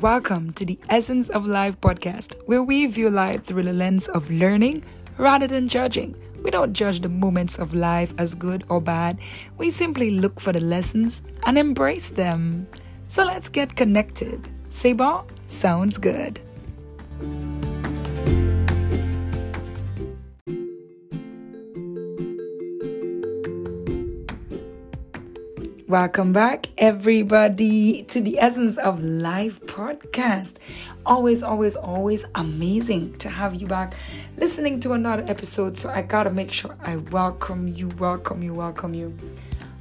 welcome to the Essence of Life podcast, where we view life through the lens of learning rather than judging. We don't judge the moments of life as good or bad, we simply look for the lessons and embrace them. So let's get connected. Bon? Sounds good. Welcome back, everybody, to the Essence of Life podcast. Always, always, always amazing to have you back listening to another episode. So, I gotta make sure I welcome you, welcome you, welcome you.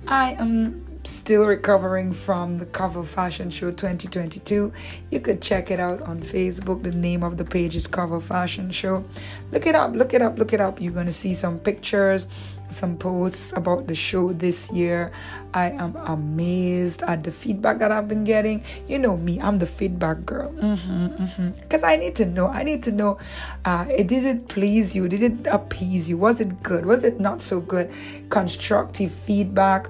I am still recovering from the cover fashion show 2022 you could check it out on facebook the name of the page is cover fashion show look it up look it up look it up you're going to see some pictures some posts about the show this year. I am amazed at the feedback that I've been getting. You know me, I'm the feedback girl. Because mm-hmm, mm-hmm. I need to know. I need to know uh, did it please you? Did it appease you? Was it good? Was it not so good? Constructive feedback.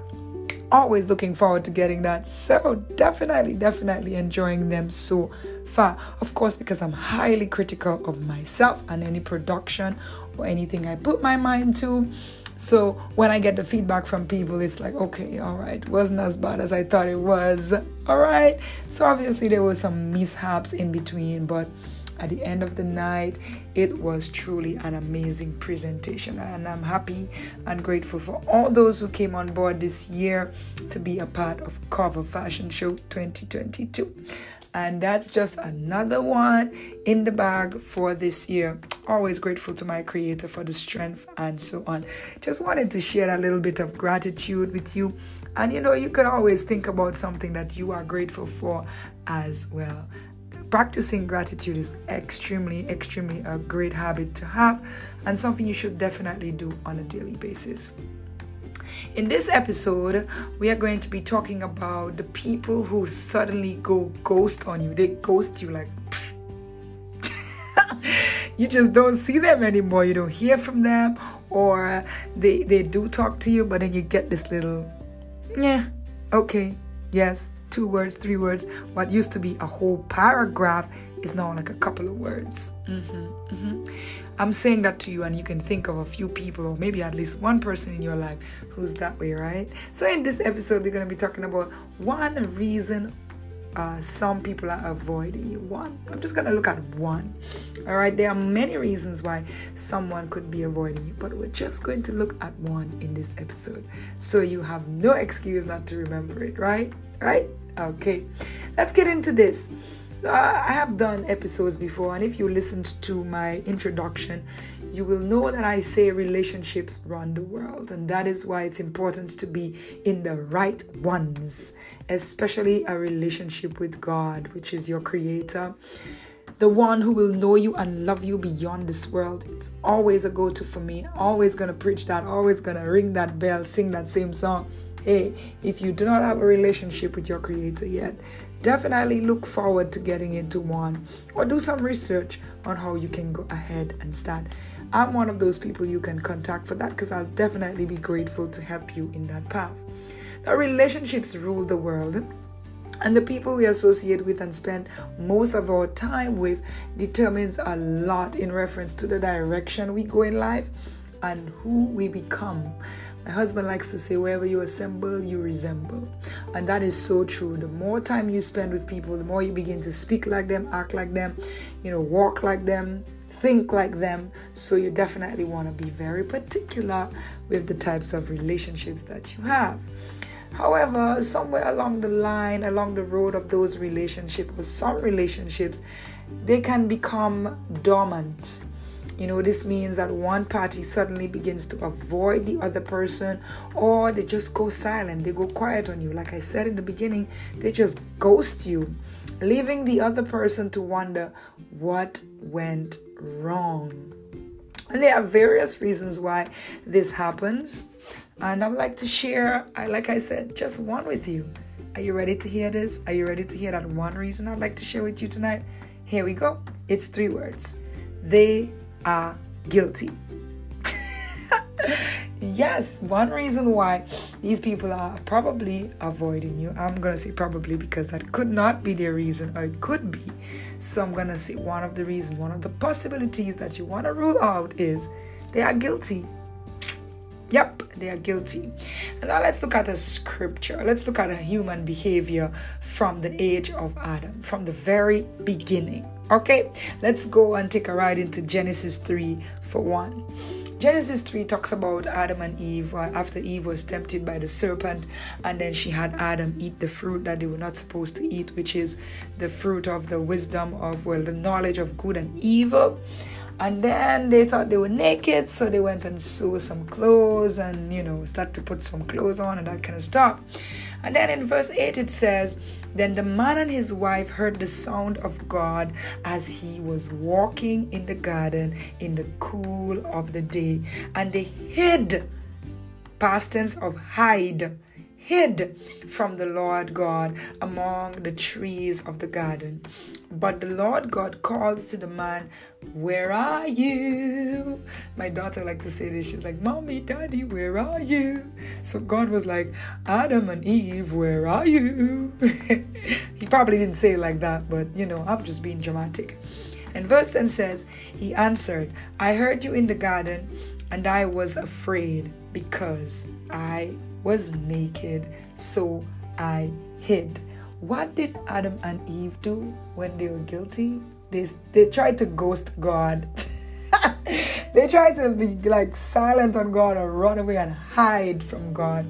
Always looking forward to getting that. So, definitely, definitely enjoying them so far. Of course, because I'm highly critical of myself and any production or anything I put my mind to. So when I get the feedback from people, it's like, okay, all right, wasn't as bad as I thought it was. All right. So obviously there were some mishaps in between, but at the end of the night, it was truly an amazing presentation. And I'm happy and grateful for all those who came on board this year to be a part of Cover Fashion Show 2022. And that's just another one in the bag for this year. Always grateful to my creator for the strength and so on. Just wanted to share a little bit of gratitude with you. And you know, you can always think about something that you are grateful for as well. Practicing gratitude is extremely, extremely a great habit to have and something you should definitely do on a daily basis. In this episode, we are going to be talking about the people who suddenly go ghost on you. They ghost you like you just don't see them anymore. You don't hear from them, or they they do talk to you, but then you get this little, yeah, okay, yes, two words, three words. What used to be a whole paragraph is now like a couple of words. Mm-hmm, mm-hmm. I'm saying that to you, and you can think of a few people, or maybe at least one person in your life who's that way, right? So, in this episode, we're going to be talking about one reason uh, some people are avoiding you. One, I'm just going to look at one. All right, there are many reasons why someone could be avoiding you, but we're just going to look at one in this episode. So, you have no excuse not to remember it, right? Right? Okay, let's get into this. I have done episodes before, and if you listened to my introduction, you will know that I say relationships run the world, and that is why it's important to be in the right ones, especially a relationship with God, which is your creator. The one who will know you and love you beyond this world. It's always a go to for me. Always gonna preach that, always gonna ring that bell, sing that same song. Hey, if you do not have a relationship with your creator yet, definitely look forward to getting into one or do some research on how you can go ahead and start. I'm one of those people you can contact for that because I'll definitely be grateful to help you in that path. Now, relationships rule the world. And the people we associate with and spend most of our time with determines a lot in reference to the direction we go in life and who we become. My husband likes to say, wherever you assemble, you resemble. And that is so true. The more time you spend with people, the more you begin to speak like them, act like them, you know, walk like them, think like them. So you definitely want to be very particular with the types of relationships that you have. However, somewhere along the line, along the road of those relationships, or some relationships, they can become dormant you know, this means that one party suddenly begins to avoid the other person or they just go silent, they go quiet on you. Like I said in the beginning, they just ghost you, leaving the other person to wonder what went wrong. And there are various reasons why this happens. And I'd like to share, like I said, just one with you. Are you ready to hear this? Are you ready to hear that one reason I'd like to share with you tonight? Here we go. It's three words. They are guilty. Yes, one reason why these people are probably avoiding you. I'm going to say probably because that could not be their reason, or it could be. So I'm going to say one of the reasons, one of the possibilities that you want to rule out is they are guilty. Yep, they are guilty. And now let's look at a scripture. Let's look at a human behavior from the age of Adam, from the very beginning. Okay, let's go and take a ride into Genesis 3 for one. Genesis 3 talks about Adam and Eve uh, after Eve was tempted by the serpent, and then she had Adam eat the fruit that they were not supposed to eat, which is the fruit of the wisdom of, well, the knowledge of good and evil. And then they thought they were naked, so they went and sew some clothes and, you know, start to put some clothes on and that kind of stuff. And then in verse 8 it says, Then the man and his wife heard the sound of God as he was walking in the garden in the cool of the day. And they hid, past tense of hide, hid from the Lord God among the trees of the garden. But the Lord God called to the man, Where are you? My daughter liked to say this. She's like, Mommy, Daddy, where are you? So God was like, Adam and Eve, where are you? he probably didn't say it like that, but you know, I'm just being dramatic. And verse 10 says, He answered, I heard you in the garden, and I was afraid because I was naked, so I hid. What did Adam and Eve do when they were guilty? They, they tried to ghost God. they tried to be like silent on God or run away and hide from God.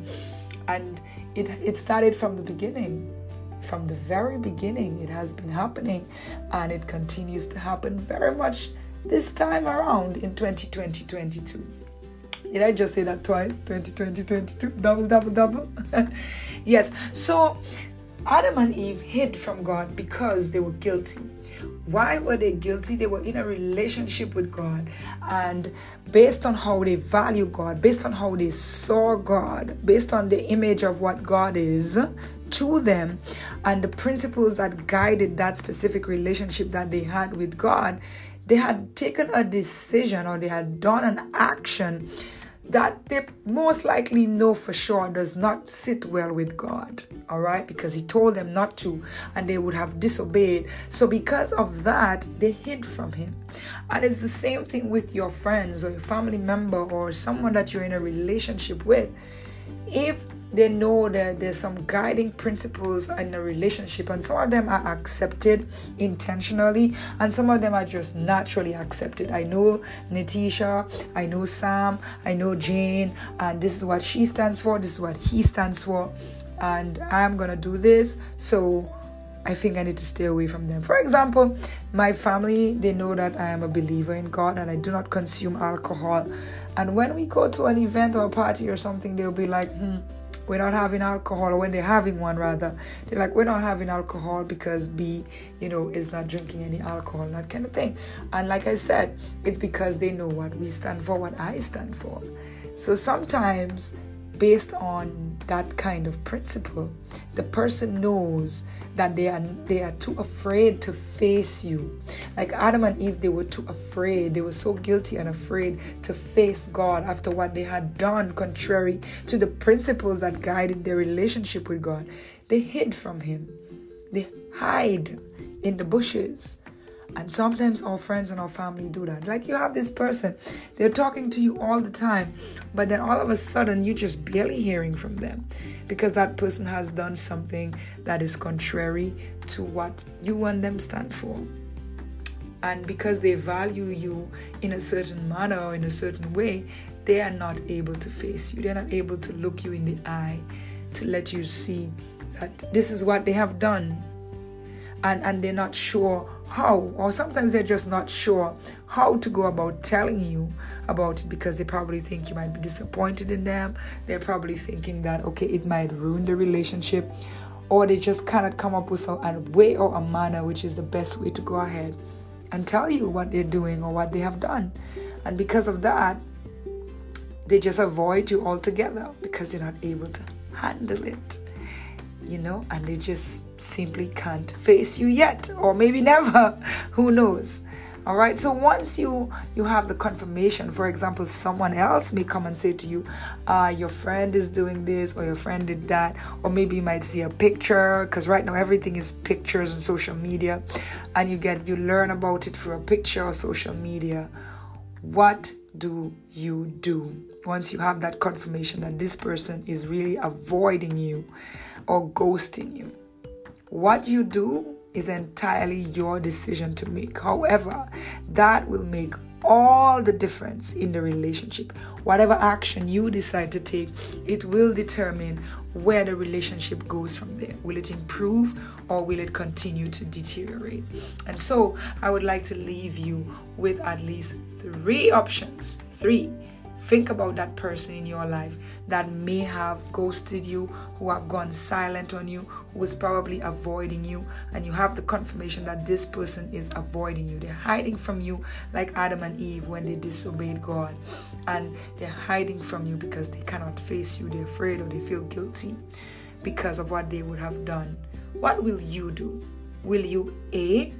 And it, it started from the beginning. From the very beginning, it has been happening and it continues to happen very much this time around in 2020 22. Did I just say that twice? 2020 22, double, double, double. yes. So Adam and Eve hid from God because they were guilty. Why were they guilty? They were in a relationship with God, and based on how they value God, based on how they saw God, based on the image of what God is to them, and the principles that guided that specific relationship that they had with God, they had taken a decision or they had done an action that they most likely know for sure does not sit well with God, all right, because He told them not to and they would have disobeyed. So, because of that, they hid from Him. And it's the same thing with your friends or your family member or someone that you're in a relationship with. If they know that there's some guiding principles in a relationship and some of them are accepted intentionally and some of them are just naturally accepted i know natisha i know sam i know jane and this is what she stands for this is what he stands for and i'm gonna do this so I think I need to stay away from them. For example, my family, they know that I am a believer in God and I do not consume alcohol. And when we go to an event or a party or something, they'll be like, hmm, we're not having alcohol, or when they're having one rather, they're like, we're not having alcohol because B, you know, is not drinking any alcohol, that kind of thing. And like I said, it's because they know what we stand for, what I stand for. So sometimes, based on that kind of principle, the person knows that they are they are too afraid to face you. Like Adam and Eve, they were too afraid. They were so guilty and afraid to face God after what they had done, contrary to the principles that guided their relationship with God. They hid from Him. They hide in the bushes. And sometimes our friends and our family do that. Like you have this person, they're talking to you all the time, but then all of a sudden you're just barely hearing from them because that person has done something that is contrary to what you and them stand for. And because they value you in a certain manner or in a certain way, they are not able to face you. They're not able to look you in the eye to let you see that this is what they have done. And, and they're not sure how, or sometimes they're just not sure how to go about telling you about it because they probably think you might be disappointed in them. They're probably thinking that, okay, it might ruin the relationship, or they just cannot come up with a, a way or a manner which is the best way to go ahead and tell you what they're doing or what they have done. And because of that, they just avoid you altogether because they're not able to handle it you know, and they just simply can't face you yet, or maybe never. Who knows? all right so once you you have the confirmation for example someone else may come and say to you uh, your friend is doing this or your friend did that or maybe you might see a picture because right now everything is pictures on social media and you get you learn about it through a picture or social media what do you do once you have that confirmation that this person is really avoiding you or ghosting you what you do is entirely your decision to make. However, that will make all the difference in the relationship. Whatever action you decide to take, it will determine where the relationship goes from there. Will it improve or will it continue to deteriorate? And so, I would like to leave you with at least three options. Three Think about that person in your life that may have ghosted you, who have gone silent on you, who is probably avoiding you, and you have the confirmation that this person is avoiding you. They're hiding from you like Adam and Eve when they disobeyed God. And they're hiding from you because they cannot face you. They're afraid or they feel guilty because of what they would have done. What will you do? Will you A,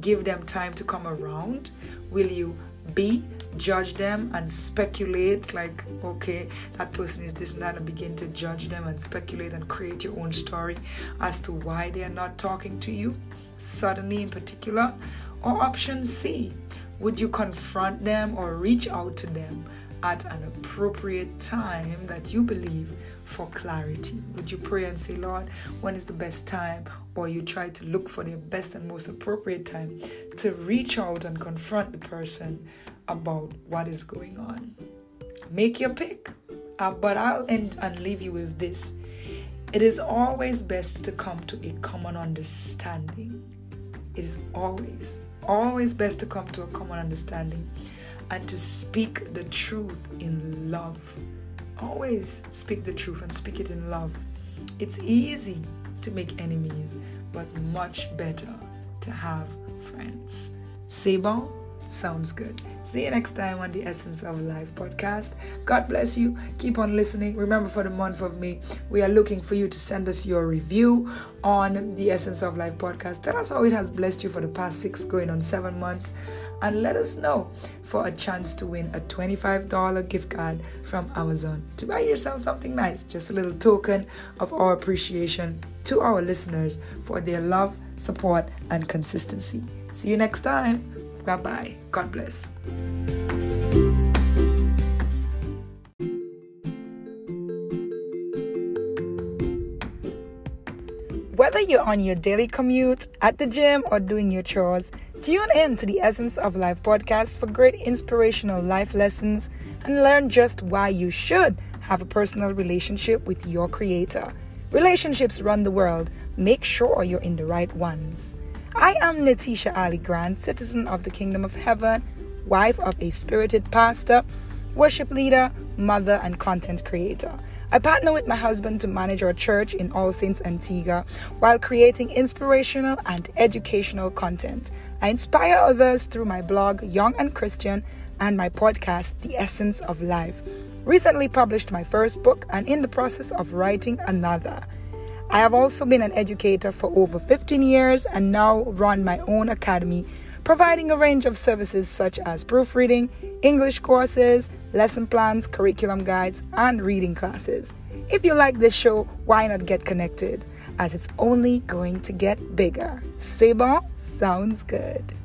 give them time to come around? Will you B, judge them and speculate like okay that person is this and that and begin to judge them and speculate and create your own story as to why they are not talking to you suddenly in particular or option c would you confront them or reach out to them at an appropriate time that you believe for clarity? Would you pray and say, Lord, when is the best time? Or you try to look for the best and most appropriate time to reach out and confront the person about what is going on. Make your pick. Uh, but I'll end and leave you with this. It is always best to come to a common understanding. It is always, always best to come to a common understanding and to speak the truth in love. Always speak the truth and speak it in love. It's easy to make enemies, but much better to have friends. C'est bon? Sounds good. See you next time on the Essence of Life podcast. God bless you. Keep on listening. Remember, for the month of May, we are looking for you to send us your review on the Essence of Life podcast. Tell us how it has blessed you for the past six, going on seven months, and let us know for a chance to win a $25 gift card from Amazon to buy yourself something nice. Just a little token of our appreciation to our listeners for their love, support, and consistency. See you next time. Bye bye. God bless. Whether you're on your daily commute, at the gym, or doing your chores, tune in to the Essence of Life podcast for great inspirational life lessons and learn just why you should have a personal relationship with your Creator. Relationships run the world. Make sure you're in the right ones. I am Natisha Ali Grant, citizen of the Kingdom of Heaven, wife of a spirited pastor, worship leader, mother, and content creator. I partner with my husband to manage our church in All Saints Antigua while creating inspirational and educational content. I inspire others through my blog, Young and Christian, and my podcast, The Essence of Life. Recently published my first book and in the process of writing another. I have also been an educator for over 15 years and now run my own academy, providing a range of services such as proofreading, English courses, lesson plans, curriculum guides, and reading classes. If you like this show, why not get connected? As it's only going to get bigger. C'est bon? Sounds good.